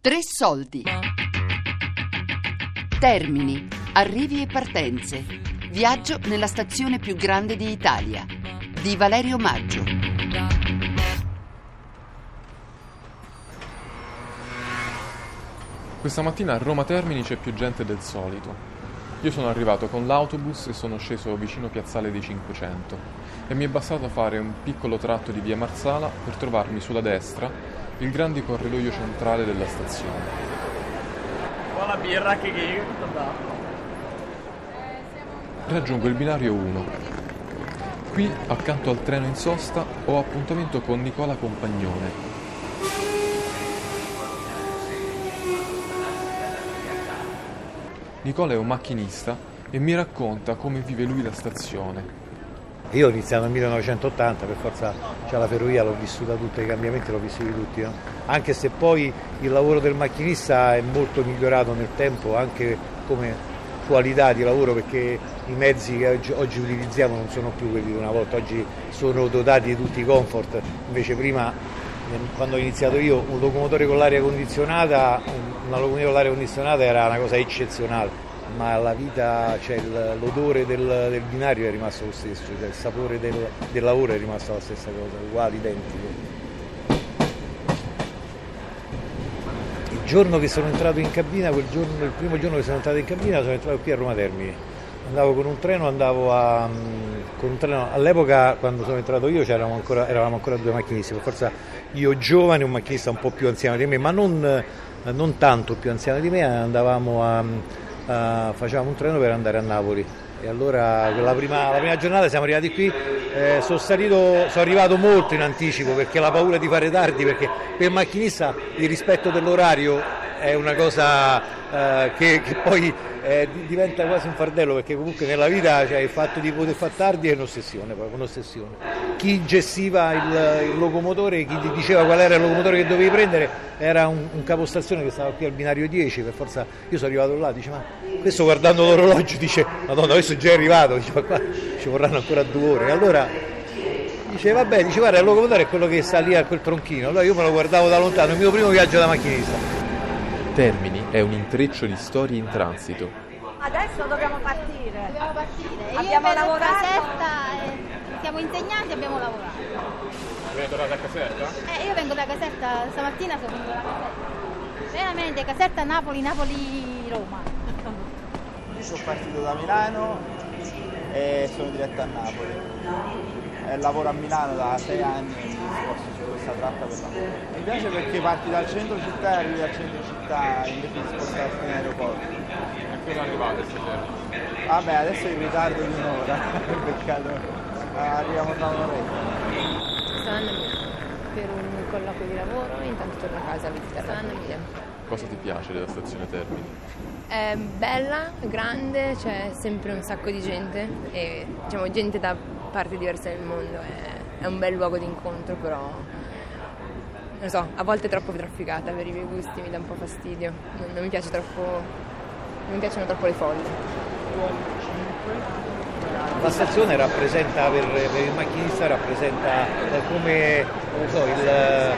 Tre soldi. Termini, arrivi e partenze. Viaggio nella stazione più grande d'Italia. Di Valerio Maggio. Questa mattina a Roma Termini c'è più gente del solito. Io sono arrivato con l'autobus e sono sceso vicino Piazzale dei 500 e mi è bastato fare un piccolo tratto di via Marsala per trovarmi sulla destra il grande corridoio centrale della stazione. Buona birra che che Raggiungo il binario 1. Qui, accanto al treno in sosta, ho appuntamento con Nicola Compagnone, Nicola è un macchinista e mi racconta come vive lui la stazione. Io ho iniziato nel 1980, per forza c'è la ferrovia, l'ho vissuta tutta, i cambiamenti l'ho vissuti tutti, no? anche se poi il lavoro del macchinista è molto migliorato nel tempo, anche come qualità di lavoro, perché i mezzi che oggi, oggi utilizziamo non sono più quelli di una volta, oggi sono dotati di tutti i comfort, invece prima quando ho iniziato io un locomotore con l'aria condizionata, una locomotiva con l'aria condizionata era una cosa eccezionale, ma la vita, cioè l'odore del, del, binario è rimasto lo stesso, cioè il sapore del, del lavoro è rimasto la stessa cosa, uguale, identico. Il giorno che sono entrato in cabina, giorno, il primo giorno che sono entrato in cabina, sono entrato qui a Roma Termini. Andavo con un treno, andavo a, con un treno. All'epoca, quando sono entrato io, ancora, eravamo ancora due macchinisti, per forza io giovane, un macchinista un po' più anziano di me, ma non, non tanto più anziano di me, andavamo a, a, facevamo un treno per andare a Napoli. E allora la prima, la prima giornata siamo arrivati qui, eh, sono, salito, sono arrivato molto in anticipo perché la paura di fare tardi, perché per il macchinista il rispetto dell'orario è una cosa eh, che, che, poi eh, diventa quasi un fardello perché comunque nella vita cioè, il fatto di poter fare tardi è un'ossessione, proprio un'ossessione. Chi gestiva il, il, locomotore, chi ti diceva qual era il locomotore che dovevi prendere era un, un capostazione che stava qui al binario 10, per forza io sono arrivato là, dice ma questo guardando l'orologio dice madonna questo è già arrivato, dice ma qua ci vorranno ancora due ore. Allora dice vabbè, dice guarda il locomotore è quello che sta lì a quel tronchino, allora io me lo guardavo da lontano, il mio primo viaggio da macchinista. Termini è un intreccio di storie in transito. Adesso dobbiamo partire. Dobbiamo partire. Io Abbiamo lavorato. Eh, siamo insegnanti e abbiamo lavorato. Viene tornata a Caserta? Eh, io vengo da Caserta, stamattina sono venuta da Caserta. Veramente, Caserta, Napoli, Napoli, Roma. Io sono partito da Milano e sono diretto a Napoli. E lavoro a Milano da sei anni e questa tratta per lavoro. Mi piace perché parti dal centro città e arrivi al centro città invece di spostarti in aeroporto. A che ora arrivate stasera? Vabbè, adesso è in ritardo di un'ora, peccato. Arriviamo tra un'oretta. Sto andando a Milano per un colloquio di lavoro e intanto torno a casa a visitare la famiglia. Cosa ti piace della stazione Termini? È bella, grande, c'è sempre un sacco di gente e diciamo gente da parti diverse del mondo, è, è un bel luogo di incontro, però non so, a volte troppo trafficata per i miei gusti, mi dà un po' fastidio, non, non mi piace troppo, non mi piacciono troppo le foglie. La stazione rappresenta per, per il macchinista rappresenta eh, come so, il, eh,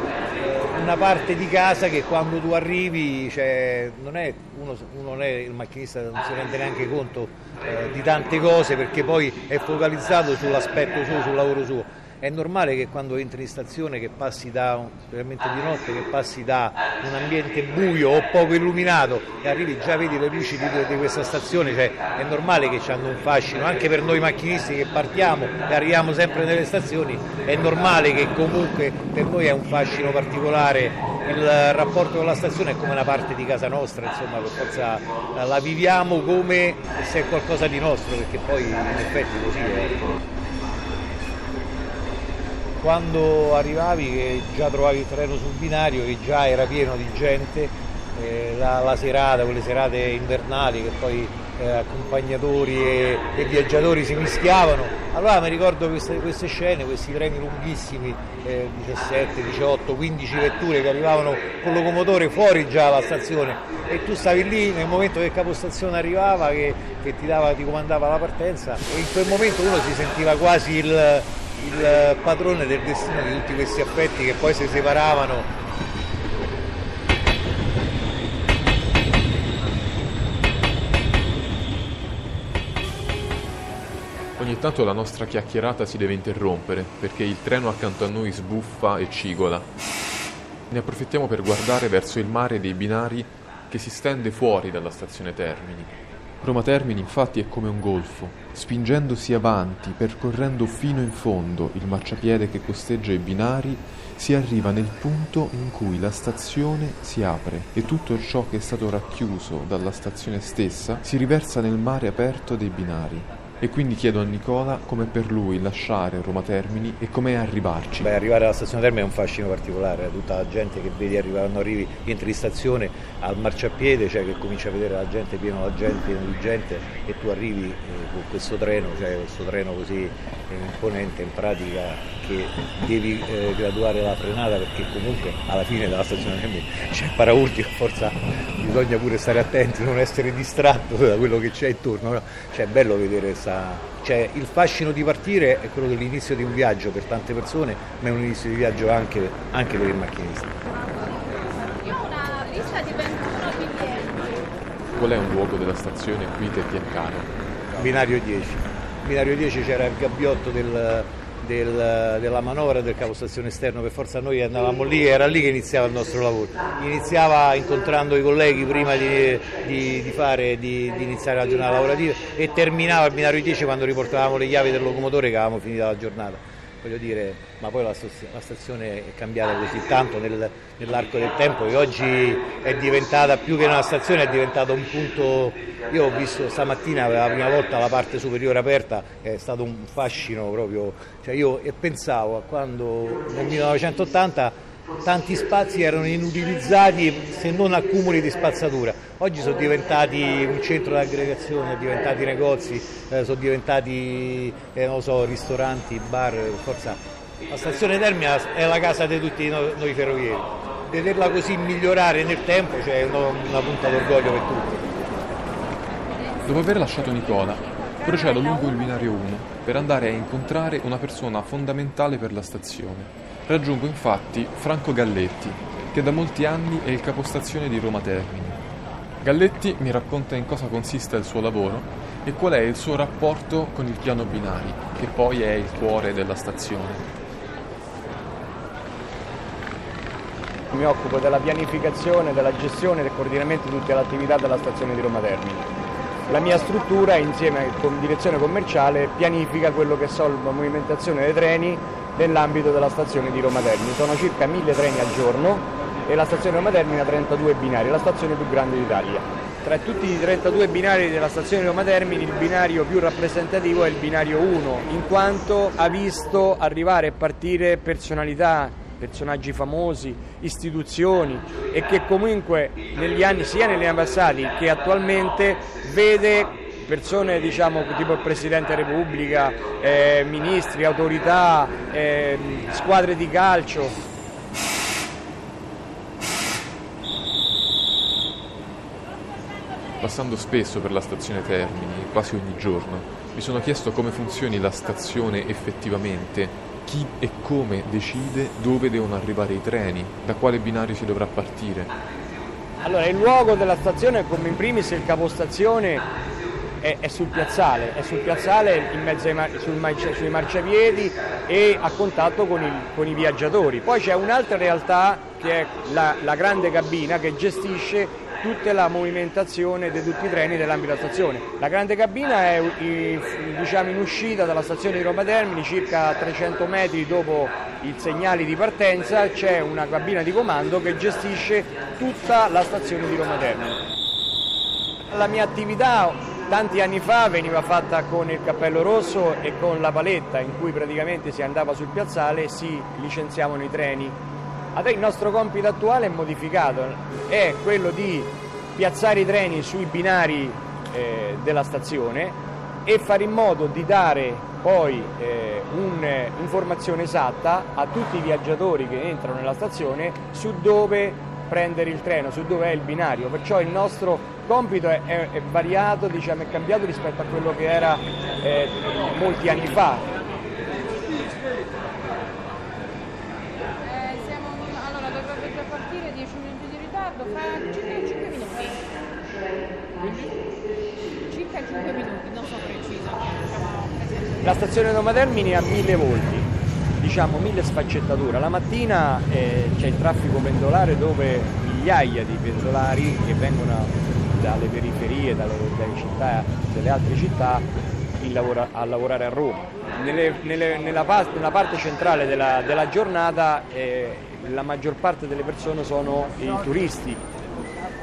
una parte di casa che quando tu arrivi cioè, non è, uno, uno, non è il macchinista, non si rende neanche conto eh, di tante cose perché poi è focalizzato sull'aspetto suo, sul lavoro suo è normale che quando entri in stazione che passi da, specialmente di notte, che passi da un ambiente buio o poco illuminato e arrivi già vedi le luci di, di questa stazione, cioè è normale che ci hanno un fascino, anche per noi macchinisti che partiamo e arriviamo sempre nelle stazioni, è normale che comunque per noi è un fascino particolare. Il rapporto con la stazione è come una parte di casa nostra, insomma, per forza la viviamo come se è qualcosa di nostro, perché poi in effetti così è quando arrivavi che già trovavi il treno sul binario che già era pieno di gente, eh, la, la, serata, quelle serate invernali che poi eh, accompagnatori e, e, viaggiatori si mischiavano. Allora mi ricordo queste, queste scene, questi treni lunghissimi, eh, 17, 18, 15 vetture che arrivavano con locomotore fuori già dalla stazione e tu stavi lì nel momento che il capostazione arrivava che, che ti, dava, ti comandava la partenza e in quel momento uno si sentiva quasi il il eh, padrone del destino di tutti questi affetti che poi si separavano Ogni tanto la nostra chiacchierata si deve interrompere perché il treno accanto a noi sbuffa e cigola. Ne approfittiamo per guardare verso il mare dei binari che si stende fuori dalla stazione Termini. Roma Termini infatti è come un golfo, spingendosi avanti, percorrendo fino in fondo il marciapiede che costeggia i binari, si arriva nel punto in cui la stazione si apre e tutto ciò che è stato racchiuso dalla stazione stessa si riversa nel mare aperto dei binari. E quindi chiedo a Nicola come per lui lasciare Roma Termini e com'è arrivarci. Beh, arrivare alla stazione Termini è un fascino particolare, tutta la gente che vedi arrivare, quando arrivi, entri in stazione al marciapiede, cioè che cominci a vedere la gente piena la gente, di gente e tu arrivi eh, con questo treno, cioè questo treno così eh, imponente in pratica che devi eh, graduare la frenata perché comunque alla fine della stazione Termini c'è il paraurtico, forza bisogna pure stare attenti, non essere distratto da quello che c'è intorno, no? cioè è bello vedere questa cioè, il fascino di partire è quello dell'inizio di un viaggio per tante persone, ma è un inizio di viaggio anche, anche per il macchinista. Io ho una lista di 21 biglietti. Qual è un luogo della stazione qui che ti è caro? Binario 10. Binario 10 c'era il gabbiotto del, del, della manovra del capostazione esterno, per forza noi andavamo lì, era lì che iniziava il nostro lavoro. Iniziava incontrando i colleghi prima di, di, di, fare, di, iniziare la giornata lavorativa e terminava il binario 10 quando riportavamo le chiavi del locomotore che avevamo finito la giornata. Voglio dire, ma poi la, la stazione è cambiata così tanto nel, nell'arco del tempo che oggi è diventata più che una stazione, è diventata un punto. Io ho visto stamattina per la prima volta la parte superiore aperta, è stato un fascino proprio. Cioè io pensavo a quando nel 1980 tanti spazi erano inutilizzati se non accumuli di spazzatura. Oggi sono diventati un centro di aggregazione, sono diventati negozi, eh, sono diventati eh, so, ristoranti, bar, forza. La stazione Termina è la casa di tutti noi, noi ferrovieri. Vederla così migliorare nel tempo cioè, è una, una punta d'orgoglio per tutti. Dopo aver lasciato Nicola, procedo lungo il binario 1 per andare a incontrare una persona fondamentale per la stazione. Raggiungo infatti Franco Galletti, che da molti anni è il capostazione di Roma Termini. Galletti mi racconta in cosa consiste il suo lavoro e qual è il suo rapporto con il piano binari, che poi è il cuore della stazione. Mi occupo della pianificazione, della gestione e del coordinamento di tutte le attività della stazione di Roma Termini. La mia struttura, insieme con direzione commerciale, pianifica quello che sono la movimentazione dei treni nell'ambito della stazione di Roma Termini. Sono circa 1000 treni al giorno e la stazione Roma Termini ha 32 binari, la stazione più grande d'Italia. Tra tutti i 32 binari della stazione Roma Termini il binario più rappresentativo è il binario 1, in quanto ha visto arrivare e partire personalità personaggi famosi, istituzioni e che comunque negli anni, sia negli anni passati che attualmente, vede persone diciamo, tipo il Presidente della Repubblica, eh, ministri, autorità, eh, squadre di calcio. Passando spesso per la stazione Termini, quasi ogni giorno, mi sono chiesto come funzioni la stazione effettivamente chi e come decide dove devono arrivare i treni, da quale binario si dovrà partire. Allora, il luogo della stazione, come in primis il capostazione, è, è sul piazzale, è sul piazzale in mezzo ai, sul, sui marciapiedi e a contatto con, il, con, i viaggiatori. Poi c'è un'altra realtà che è la, la grande cabina che gestisce tutta la movimentazione di tutti i treni dell'ambito della stazione. La grande cabina è diciamo, in uscita dalla stazione di Roma Termini, circa 300 metri dopo i segnali di partenza, c'è una cabina di comando che gestisce tutta la stazione di Roma Termini. La mia attività tanti anni fa veniva fatta con il cappello rosso e con la paletta in cui praticamente si andava sul piazzale e si licenziavano i treni. Adesso il nostro compito attuale è modificato, è quello di piazzare i treni sui binari eh, della stazione e fare in modo di dare poi eh, un'informazione esatta a tutti i viaggiatori che entrano nella stazione su dove prendere il treno, su dove è il binario. Perciò il nostro compito è, è, è variato, diciamo, è cambiato rispetto a quello che era eh, molti anni fa. fa circa 5 minuti. Quindi? Circa 5 minuti, non so preciso, siamo La stazione Roma Termini ha mille volti, diciamo mille sfaccettature. La mattina eh, c'è il traffico pendolare dove migliaia di pendolari che vengono dalle periferie, dalle, dalle città, delle altre città lavora, a lavorare a Roma. Nelle, nelle, nella, parte, nella, parte centrale della, della giornata eh, la maggior parte delle persone sono i turisti.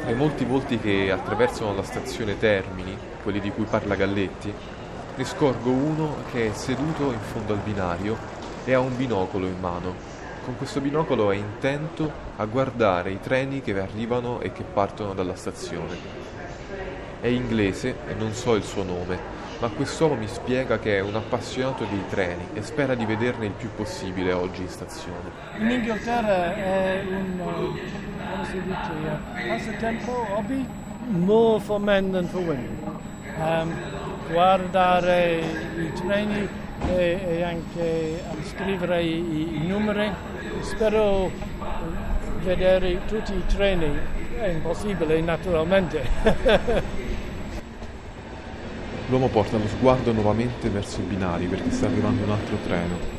Dai molti volti che attraversano la stazione Termini, quelli di cui parla Galletti, ne scorgo uno che è seduto in fondo al binario e ha un binocolo in mano. Con questo binocolo è intento a guardare i treni che arrivano e che partono dalla stazione. È inglese e non so il suo nome, ma quest'uomo mi spiega che è un appassionato di treni e spera di vederne il più possibile oggi in stazione. In Inghilterra è un, come si dice, passatempo, hobby, more for men than for women. Um, guardare i treni e, anche scrivere i, i numeri. Spero vedere tutti i treni, è impossibile naturalmente. L'uomo porta lo sguardo nuovamente verso i binari perché sta arrivando un altro treno.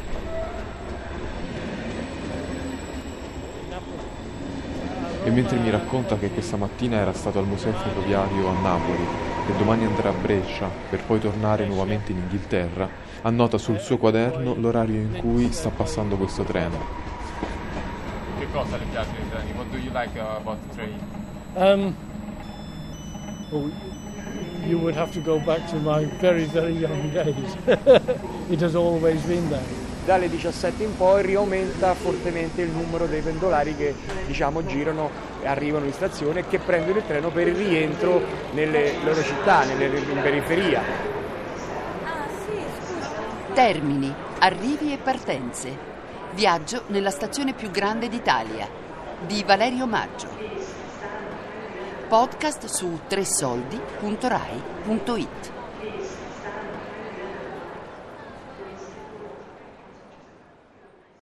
E mentre mi racconta che questa mattina era stato al museo ferroviario a Napoli e domani andrà a Brescia per poi tornare nuovamente in Inghilterra, annota sul suo quaderno l'orario in cui sta passando questo treno. Che cosa le piace dei treni? What do you like about the train? Um, oh, you would have to go back to my very, very young days. It has always been there. Dalle 17 in poi riaumenta fortemente il numero dei pendolari che diciamo, girano arrivano in stazione e che prendono il treno per il rientro nelle loro città, nelle, in periferia. Termini, arrivi e partenze. Viaggio nella stazione più grande d'Italia di Valerio Maggio podcast su tresoldi.rai.it.